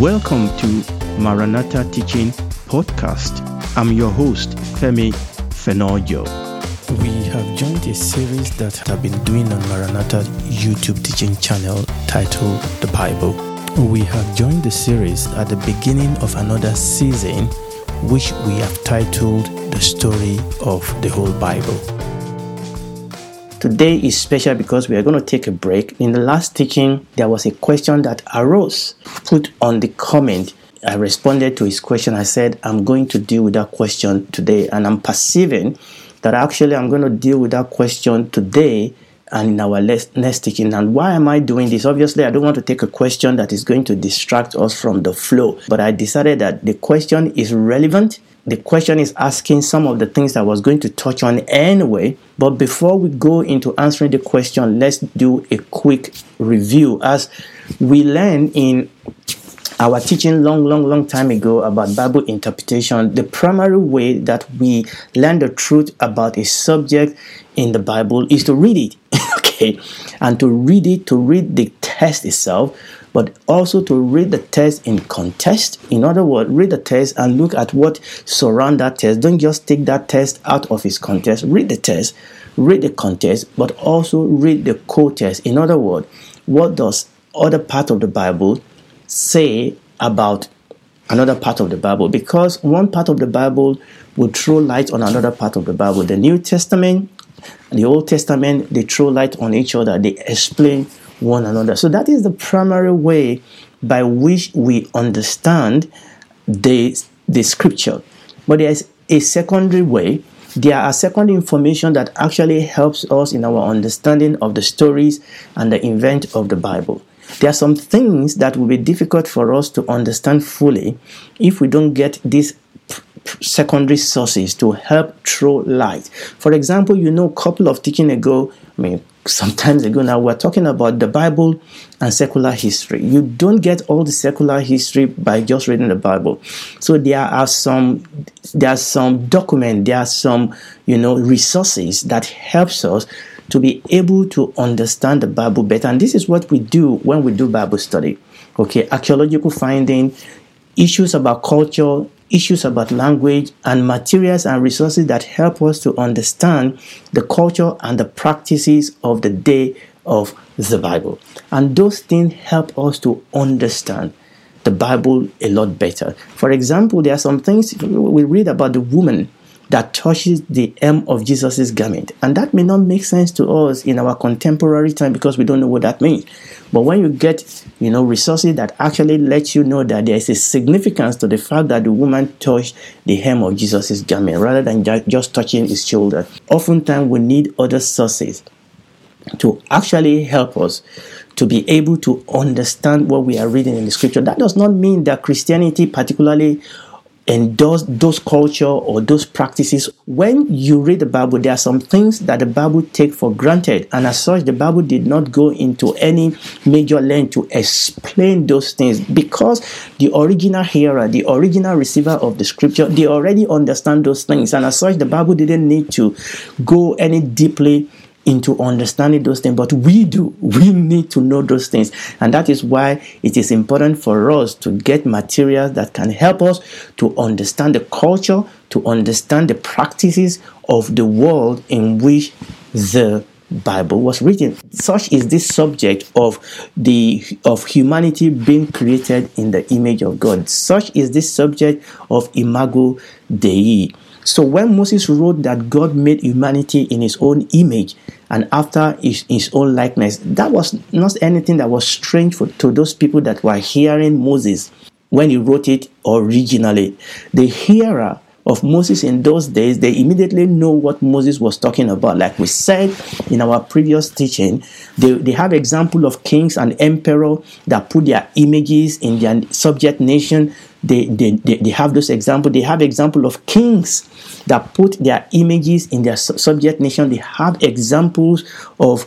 Welcome to Maranatha Teaching Podcast. I'm your host, Femi Fenojo. We have joined a series that I've been doing on Maranatha YouTube teaching channel titled The Bible. We have joined the series at the beginning of another season, which we have titled The Story of the Whole Bible. Today is special because we are going to take a break. In the last teaching, there was a question that arose, put on the comment. I responded to his question. I said, I'm going to deal with that question today. And I'm perceiving that actually I'm going to deal with that question today and in our next teaching. And why am I doing this? Obviously, I don't want to take a question that is going to distract us from the flow. But I decided that the question is relevant the question is asking some of the things that I was going to touch on anyway. But before we go into answering the question, let's do a quick review. As we learned in our teaching long, long, long time ago about Bible interpretation, the primary way that we learn the truth about a subject in the Bible is to read it. okay. And to read it, to read the text itself, but also to read the text in context. In other words, read the text and look at what surround that text. Don't just take that text out of its context. Read the text, read the context, but also read the co-text. In other words, what does other part of the Bible say about another part of the Bible? Because one part of the Bible will throw light on another part of the Bible. The New Testament the Old Testament, they throw light on each other. They explain one another. So that is the primary way by which we understand the, the scripture. But there's a secondary way. There are secondary information that actually helps us in our understanding of the stories and the event of the Bible. There are some things that will be difficult for us to understand fully if we don't get these secondary sources to help throw light. For example, you know, a couple of teaching ago, I mean, sometimes ago now we're talking about the bible and secular history. You don't get all the secular history by just reading the bible. So there are some there are some document there are some you know resources that helps us to be able to understand the bible better. And this is what we do when we do bible study. Okay archaeological finding issues about culture issues about language, and materials and resources that help us to understand the culture and the practices of the day of the Bible. And those things help us to understand the Bible a lot better. For example, there are some things we read about the woman that touches the hem of Jesus' garment. And that may not make sense to us in our contemporary time because we don't know what that means. But when you get, you know, resources that actually let you know that there is a significance to the fact that the woman touched the hem of Jesus' garment rather than just touching his shoulder, oftentimes we need other sources to actually help us to be able to understand what we are reading in the scripture. That does not mean that Christianity, particularly endorse those those culture or those practices when you read the bible there are some things that the bible take for granted. And as such the bible did not go into any major length to explain those things. Because the original hearer the original receiver of the scripture they already understand those things. And as such the bible didn't need to go any deeply into understanding those things, but we do. We need to know those things. And that is why it is important for us to get materials that can help us to understand the culture, to understand the practices of the world in which the Bible was written. Such is this subject of the of humanity being created in the image of God. Such is this subject of imago Dei. So when Moses wrote that God made humanity in his own image and after his, his own likeness, that was not anything that was strange for, to those people that were hearing Moses when he wrote it originally. The hearer of Moses in those days, they immediately know what Moses was talking about. Like we said in our previous teaching, they, they have example of kings and emperor that put their images in their subject nation they, they, they, they have those examples. They have example of kings that put their images in their subject nation. They have examples of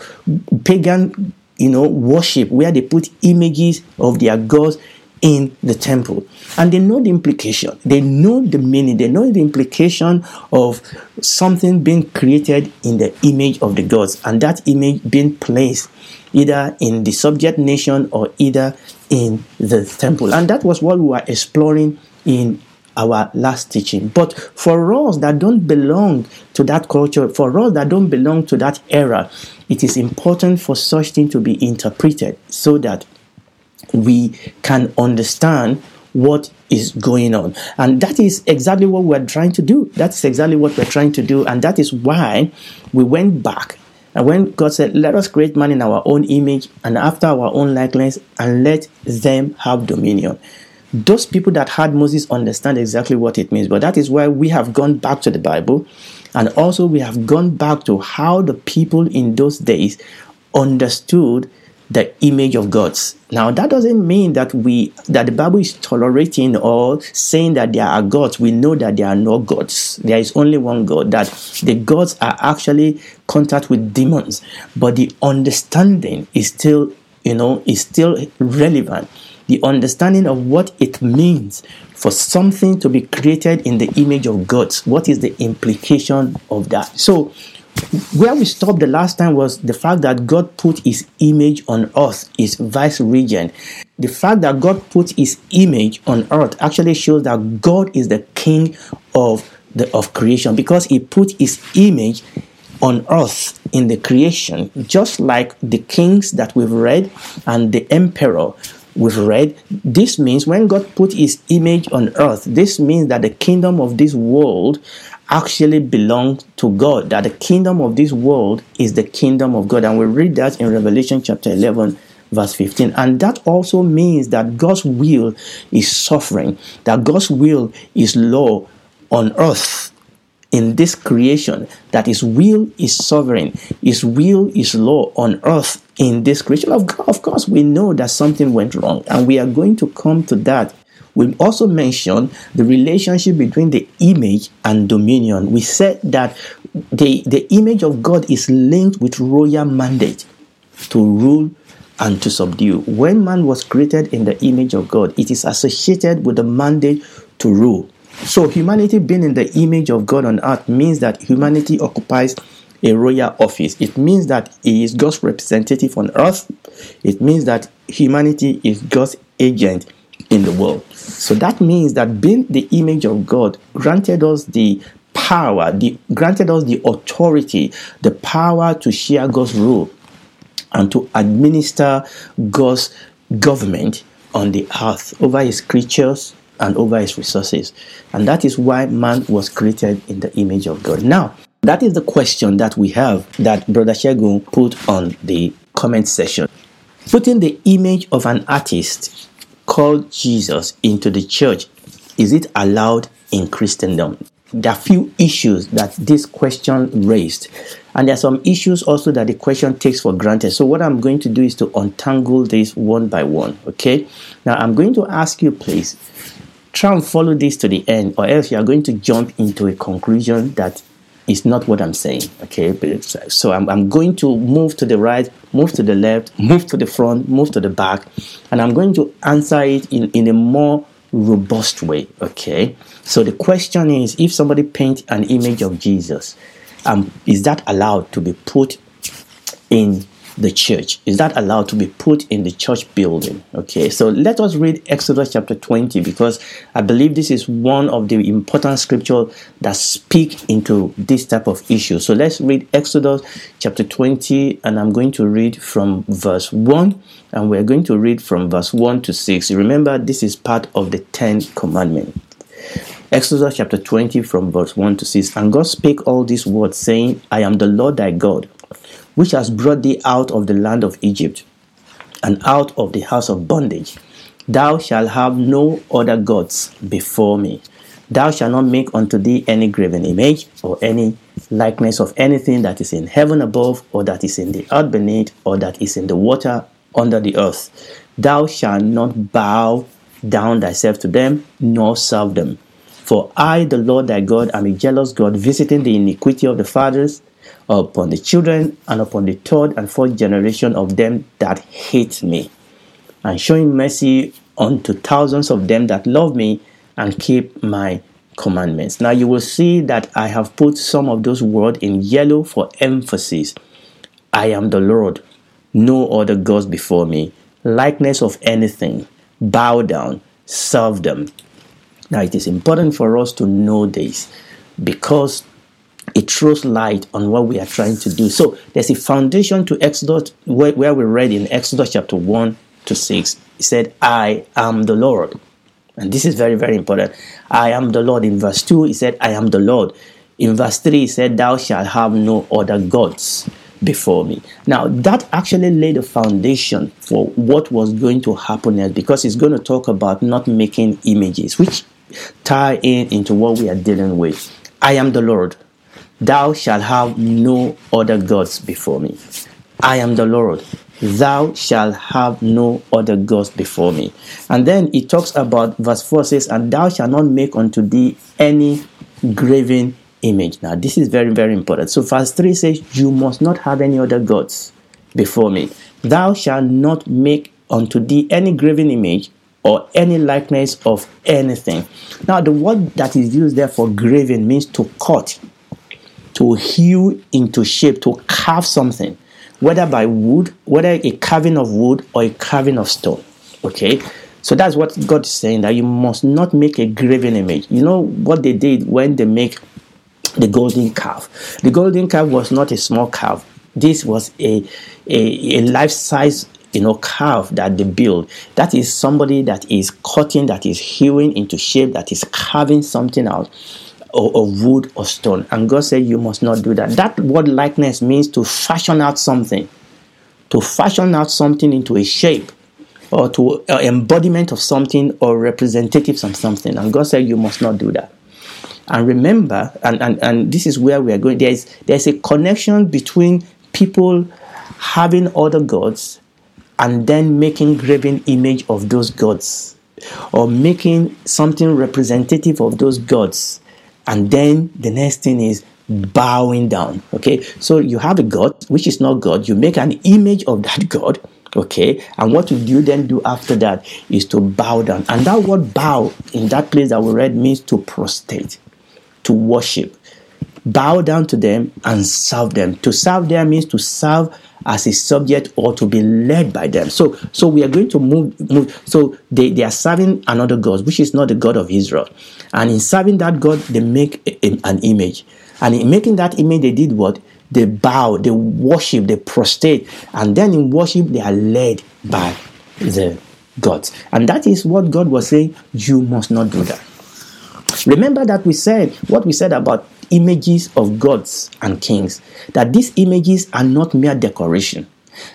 pagan, you know, worship where they put images of their gods in the temple. And they know the implication. They know the meaning. They know the implication of something being created in the image of the gods and that image being placed either in the subject nation or either in the temple. And that was what we were exploring in our last teaching. But for us that don't belong to that culture, for us that don't belong to that era, it is important for such thing to be interpreted so that we can understand what is going on. And that is exactly what we're trying to do. That's exactly what we're trying to do. And that is why we went back. And when God said, Let us create man in our own image and after our own likeness, and let them have dominion. Those people that had Moses understand exactly what it means. But that is why we have gone back to the Bible. And also, we have gone back to how the people in those days understood the image of gods. Now that doesn't mean that we that the Bible is tolerating or saying that there are gods. We know that there are no gods. There is only one God. That the gods are actually contact with demons, but the understanding is still, you know, is still relevant. The understanding of what it means for something to be created in the image of gods. What is the implication of that? So where we stopped the last time was the fact that God put his image on earth, his vice regent. The fact that God put his image on earth actually shows that God is the king of the of creation because he put his image on earth in the creation, just like the kings that we've read and the emperor we've read. This means when God put his image on earth, this means that the kingdom of this world actually belongs to God, that the kingdom of this world is the kingdom of God. And we read that in Revelation chapter 11, verse 15. And that also means that God's will is suffering, that God's will is law on earth in this creation, that His will is sovereign, His will is law on earth in this creation. Of, of course, we know that something went wrong, and we are going to come to that we also mentioned the relationship between the image and dominion. We said that the, the image of God is linked with royal mandate to rule and to subdue. When man was created in the image of God, it is associated with the mandate to rule. So, humanity being in the image of God on earth means that humanity occupies a royal office. It means that he is God's representative on earth. It means that humanity is God's agent in the world. So that means that being the image of God granted us the power, the granted us the authority, the power to share God's rule and to administer God's government on the earth over his creatures and over his resources. And that is why man was created in the image of God. Now, that is the question that we have that Brother Shegun put on the comment section. Putting the image of an artist called Jesus into the church, is it allowed in Christendom? There are few issues that this question raised, and there are some issues also that the question takes for granted. So, what I'm going to do is to untangle this one by one. Okay, now I'm going to ask you, please, try and follow this to the end, or else you are going to jump into a conclusion that is not what I'm saying. Okay, so I'm, I'm going to move to the right, move to the left, move to the front, move to the back, and I'm going to answer it in, in a more robust way. Okay, so the question is if somebody paints an image of Jesus, um, is that allowed to be put in the church? Is that allowed to be put in the church building? Okay, so let us read Exodus chapter 20 because I believe this is one of the important scripture that speak into this type of issue. So let's read Exodus chapter 20 and I'm going to read from verse 1 and we're going to read from verse 1 to 6. Remember, this is part of the 10 commandment. Exodus chapter 20 from verse 1 to 6. And God spake all these words, saying, I am the Lord thy God which has brought thee out of the land of Egypt and out of the house of bondage. Thou shalt have no other gods before me. Thou shalt not make unto thee any graven image or any likeness of anything that is in heaven above, or that is in the earth beneath, or that is in the water under the earth. Thou shalt not bow down thyself to them, nor serve them. For I, the Lord thy God, am a jealous God, visiting the iniquity of the fathers upon the children and upon the third and fourth generation of them that hate me, and showing mercy unto thousands of them that love me and keep my commandments. Now you will see that I have put some of those words in yellow for emphasis. I am the Lord, no other gods before me. Likeness of anything, bow down, serve them. Now it is important for us to know this because it throws light on what we are trying to do. So there's a foundation to Exodus where, where we read in Exodus chapter 1 to 6. He said, I am the Lord. And this is very, very important. I am the Lord. In verse 2, he said, I am the Lord. In verse 3, he said, Thou shalt have no other gods before me. Now, that actually laid a foundation for what was going to happen next because he's going to talk about not making images, which tie in into what we are dealing with. I am the Lord. Thou shalt have no other gods before me. I am the Lord. Thou shalt have no other gods before me. And then he talks about verse 4 says, And thou shalt not make unto thee any graven image. Now, this is very, very important. So, verse 3 says, You must not have any other gods before me. Thou shalt not make unto thee any graven image or any likeness of anything. Now, the word that is used there for graven means to cut, to hew into shape, to carve something whether by wood, whether a carving of wood or a carving of stone. Okay, so that's what God is saying that you must not make a graven image. You know what they did when they make the golden calf. The golden calf was not a small calf. This was a a, a life size you know calf that they build. That is somebody that is cutting, that is hewing into shape, that is carving something out or, or wood or stone. And God said, You must not do that. That word likeness means to fashion out something, to fashion out something into a shape or to uh, embodiment of something or representatives of something. And God said, You must not do that. And remember, and, and, and this is where we are going, there's, there's a connection between people having other gods and then making graven image of those gods or making something representative of those gods and then the next thing is bowing down. Okay, so you have a God which is not God, you make an image of that God. Okay, and what you do then do after that is to bow down, and that word bow in that place that we read means to prostrate, to worship, bow down to them and serve them. To serve them means to serve as a subject or to be led by them. So, so we are going to move. move. So they, they are serving another God, which is not the God of Israel. And in serving that God, they make a, a, an image. And in making that image, they did what? They bow, they worship, they prostrate. And then in worship, they are led by the gods. And that is what God was saying, you must not do that. Remember that we said what we said about images of gods and kings, that these images are not mere decoration.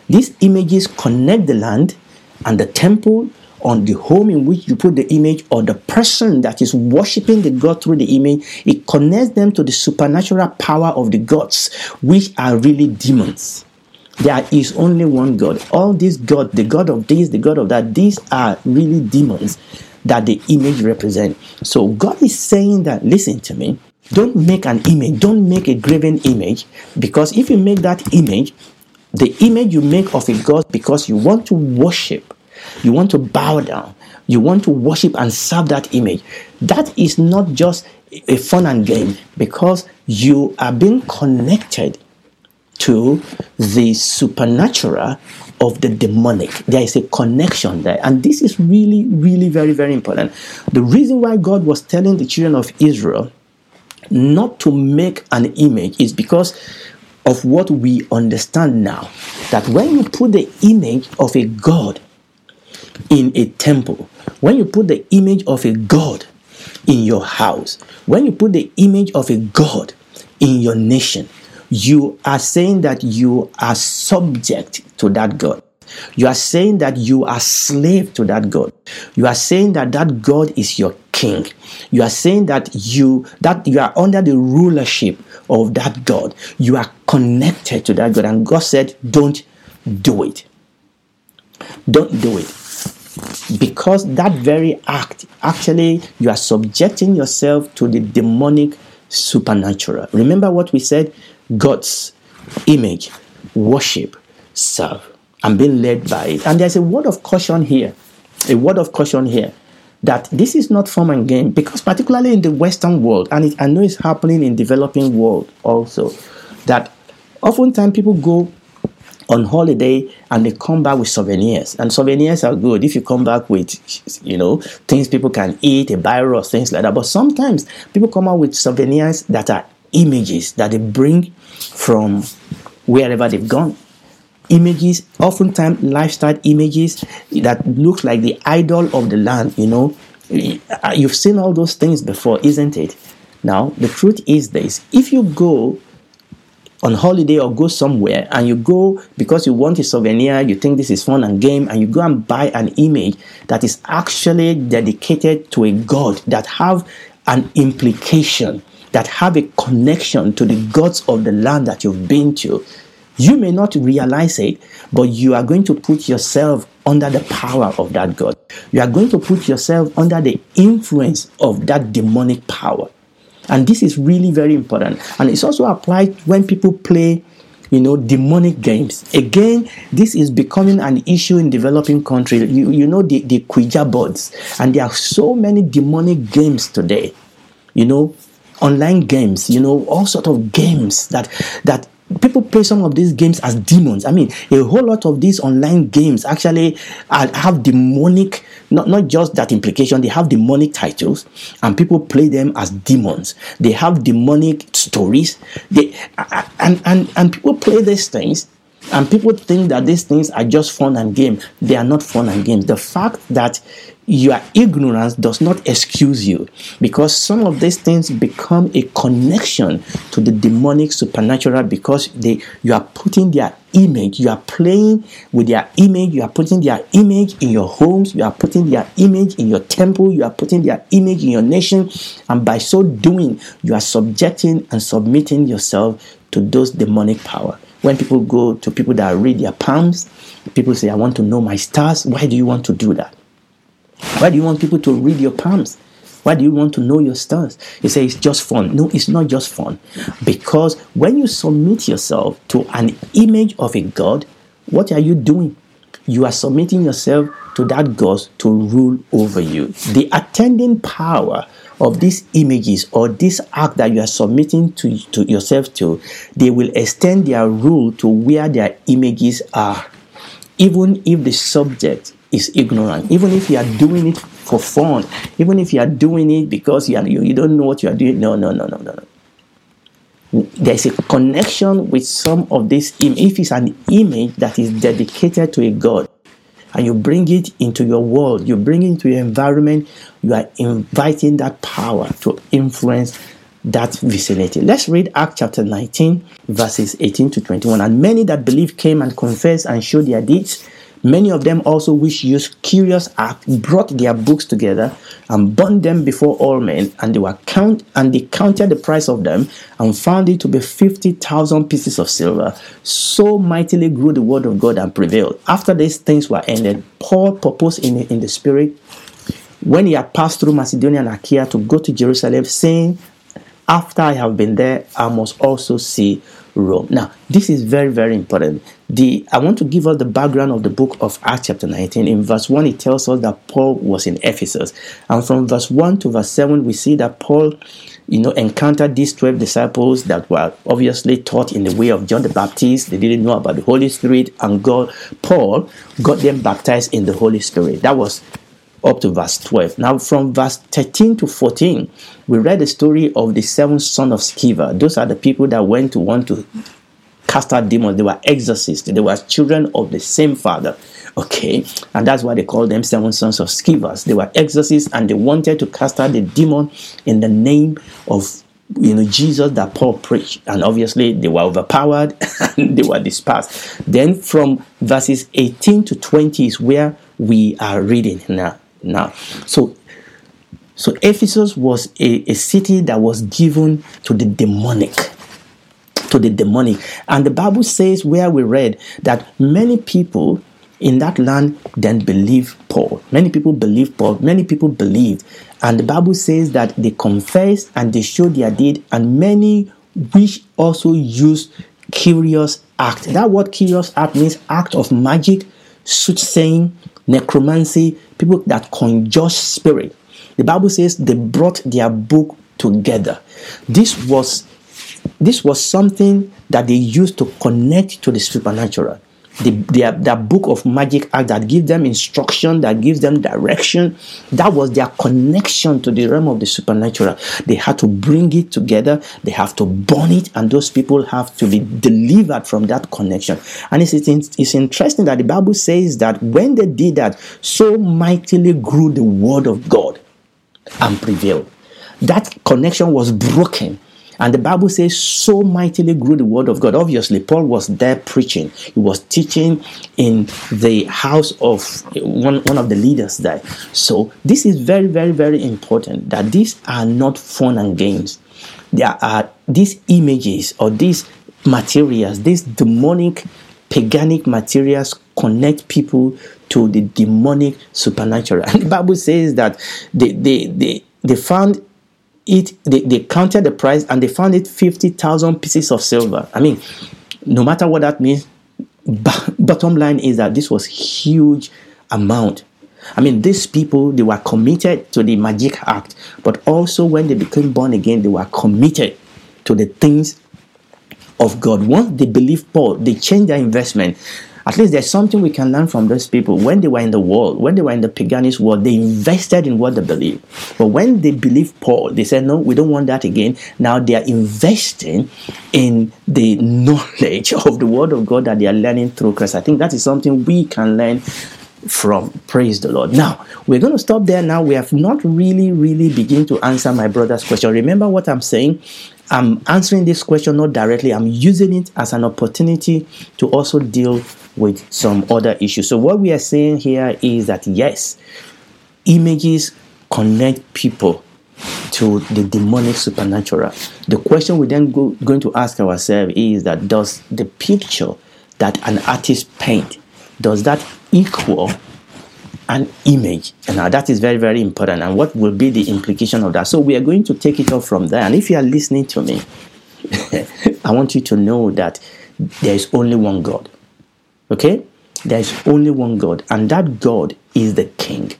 These images connect the land and the temple on the home in which you put the image or the person that is worshiping the God through the image, it connects them to the supernatural power of the gods, which are really demons. There is only one God. All these gods, the God of this, the God of that, these are really demons that the image represent. So God is saying that, listen to me, don't make an image, don't make a graven image, because if you make that image, the image you make of a God because you want to worship, you want to bow down, you want to worship and serve that image. That is not just a fun and game because you are being connected to the supernatural of the demonic. There is a connection there. And this is really, really very, very important. The reason why God was telling the children of Israel not to make an image is because of what we understand now. That when you put the image of a God in a temple, when you put the image of a God in your house, when you put the image of a God in your nation, you are saying that you are subject to that God. You are saying that you are slave to that God. You are saying that that God is your king. You are saying that you that you are under the rulership of that God. You are connected to that God and God said don't do it. Don't do it. Because that very act actually you are subjecting yourself to the demonic supernatural. Remember what we said God's image, worship, serve. I'm being led by it. And there's a word of caution here. a word of caution here that this is not fun and game because particularly in the western world and it, i know it's happening in developing world also that oftentimes people go on holiday and they come back with souvenirs and souvenirs are good if you come back with you know things people can eat a or things like that but sometimes people come out with souvenirs that are images that they bring from wherever they've gone images, oftentimes lifestyle images that look like the idol of the land, you know. Uh, you've seen all those things before, isn't it? Now, the truth is this if you go on holiday or go somewhere and you go because you want a souvenir, you think this is fun and game, and you go and buy an image that is actually dedicated to a god that have an implication, that have a connection to the gods of the land that you've been to, you may not realize it, but you are going to put yourself under the power of that God. You are going to put yourself under the influence of that demonic power. And this is really very important. And it's also applied when people play, you know, demonic games. Again, this is becoming an issue in developing countries. You, you know, the, the Ouija boards. And there are so many demonic games today. You know, online games, you know, all sort of games that that people play some of these games as demons. I mean, a whole lot of these online games actually have demonic, not, not just that implication, they have demonic titles, and people play them as demons. They have demonic stories. They and and, and people play these things and people think that these things are just fun and game. They are not fun and games. The fact that your ignorance does not excuse you because some of these things become a connection to the demonic supernatural because they you are putting their image you are playing with their image you are putting their image in your homes you are putting their image in your temple you are putting their image in your nation and by so doing you are subjecting and submitting yourself to those demonic power when people go to people that read their palms people say i want to know my stars why do you want to do that why do you want people to read your palms? Why do you want to know your stars? You say it's just fun. No, it's not just fun. Because when you submit yourself to an image of a God, what are you doing? You are submitting yourself to that God to rule over you. The attending power of these images or this act that you are submitting to, to yourself to, they will extend their rule to where their images are. Even if the subject is ignorant. Even if you are doing it for fun, even if you are doing it because you, are, you, you don't know what you are doing, no, no, no, no, no, no. There's a connection with some of this. If it's an image that is dedicated to a God, and you bring it into your world, you bring it into your environment, you are inviting that power to influence that vicinity. Let's read act chapter 19, verses 18 to 21. And many that believed came and confessed and showed their deeds Many of them also, which used curious act, brought their books together and burned them before all men, and they were count and they counted the price of them and found it to be fifty thousand pieces of silver. So mightily grew the word of God and prevailed. After these things were ended, Paul proposed in, in the spirit when he had passed through Macedonia and Achaia to go to Jerusalem, saying, After I have been there, I must also see Rome. Now, this is very, very important. The I want to give us the background of the book of Acts, chapter 19. In verse 1, it tells us that Paul was in Ephesus. And from verse 1 to verse 7, we see that Paul, you know, encountered these 12 disciples that were obviously taught in the way of John the Baptist. They didn't know about the Holy Spirit, and God, Paul, got them baptized in the Holy Spirit. That was up to verse 12. Now, from verse 13 to 14, we read the story of the seven sons of Sceva. Those are the people that went to want to cast out demons. They were exorcists, they were children of the same father. Okay, and that's why they call them seven sons of Scevas. They were exorcists and they wanted to cast out the demon in the name of you know Jesus that Paul preached, and obviously they were overpowered and they were dispersed. Then from verses 18 to 20 is where we are reading now now. So so Ephesus was a, a city that was given to the demonic. To the demonic. And the Bible says where we read that many people in that land then believe Paul. Many people believed Paul. Many people believed. And the Bible says that they confessed and they showed their deed, and many which also used curious act. That word curious act means act of magic, soothsaying, necromancy, people that conjure spirit. The Bible says they brought their book together. This was this was something that they used to connect to the supernatural the, their, their book of magic act that gives them instruction, that gives them direction. That was their connection to the realm of the supernatural. They had to bring it together, they have to burn it, and those people have to be delivered from that connection. And it's, it's, it's interesting that the Bible says that when they did that, so mightily grew the word of God and prevailed. That connection was broken and the Bible says, so mightily grew the word of God. Obviously, Paul was there preaching. He was teaching in the house of one, one of the leaders there. So, this is very, very, very important that these are not fun and games. There are these images or these materials, these demonic, paganic materials connect people to the demonic supernatural. And the Bible says that they, they, they, they found it they, they counted the price and they found it 50,000 pieces of silver. I mean, no matter what that means, bottom line is that this was huge amount. I mean, these people they were committed to the magic act, but also when they became born again, they were committed to the things of God. Once they believed Paul, they changed their investment. At least there's something we can learn from those people. When they were in the world, when they were in the paganist world, they invested in what they believed. But when they believed Paul, they said, No, we don't want that again. Now they are investing in the knowledge of the word of God that they are learning through Christ. I think that is something we can learn from. Praise the Lord. Now, we're going to stop there now. We have not really, really begin to answer my brother's question. Remember what I'm saying? I'm answering this question not directly, I'm using it as an opportunity to also deal with some other issues. So, what we are saying here is that yes, images connect people to the demonic supernatural. The question we then go, going to ask ourselves is that does the picture that an artist paint does that equal an image? And now that is very very important. And what will be the implication of that? So we are going to take it off from there. And if you are listening to me, I want you to know that there is only one God. Okay? There is only one God, and that God is the King.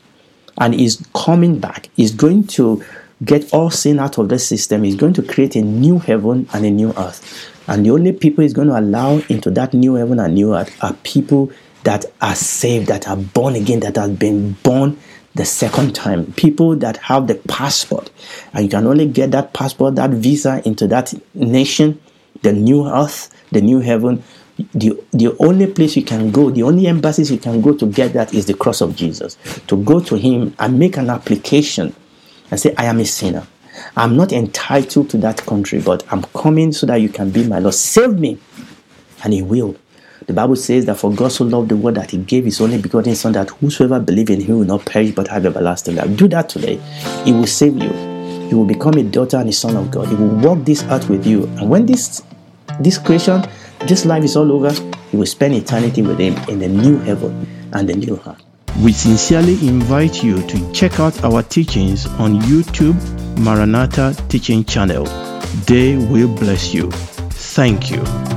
And is coming back. He's going to get all sin out of the system. He's going to create a new heaven and a new earth. And the only people he's going to allow into that new heaven and new earth are people that are saved, that are born again, that have been born the second time. People that have the passport. And you can only get that passport, that visa into that nation, the new earth, the new heaven, the, the only place you can go, the only embassies you can go to get that is the cross of Jesus. To go to Him and make an application and say, I am a sinner. I'm not entitled to that country, but I'm coming so that you can be my Lord. Save me. And He will. The Bible says that for God so loved the world that He gave His only begotten Son, that whosoever believe in Him will not perish but have everlasting life. Do that today. He will save you. You will become a daughter and a son of God. He will walk this earth with you. And when this this creation this life is all over, you will spend eternity with Him in the new heaven and the new earth. We sincerely invite you to check out our teachings on YouTube Maranatha Teaching Channel. They will bless you. Thank you.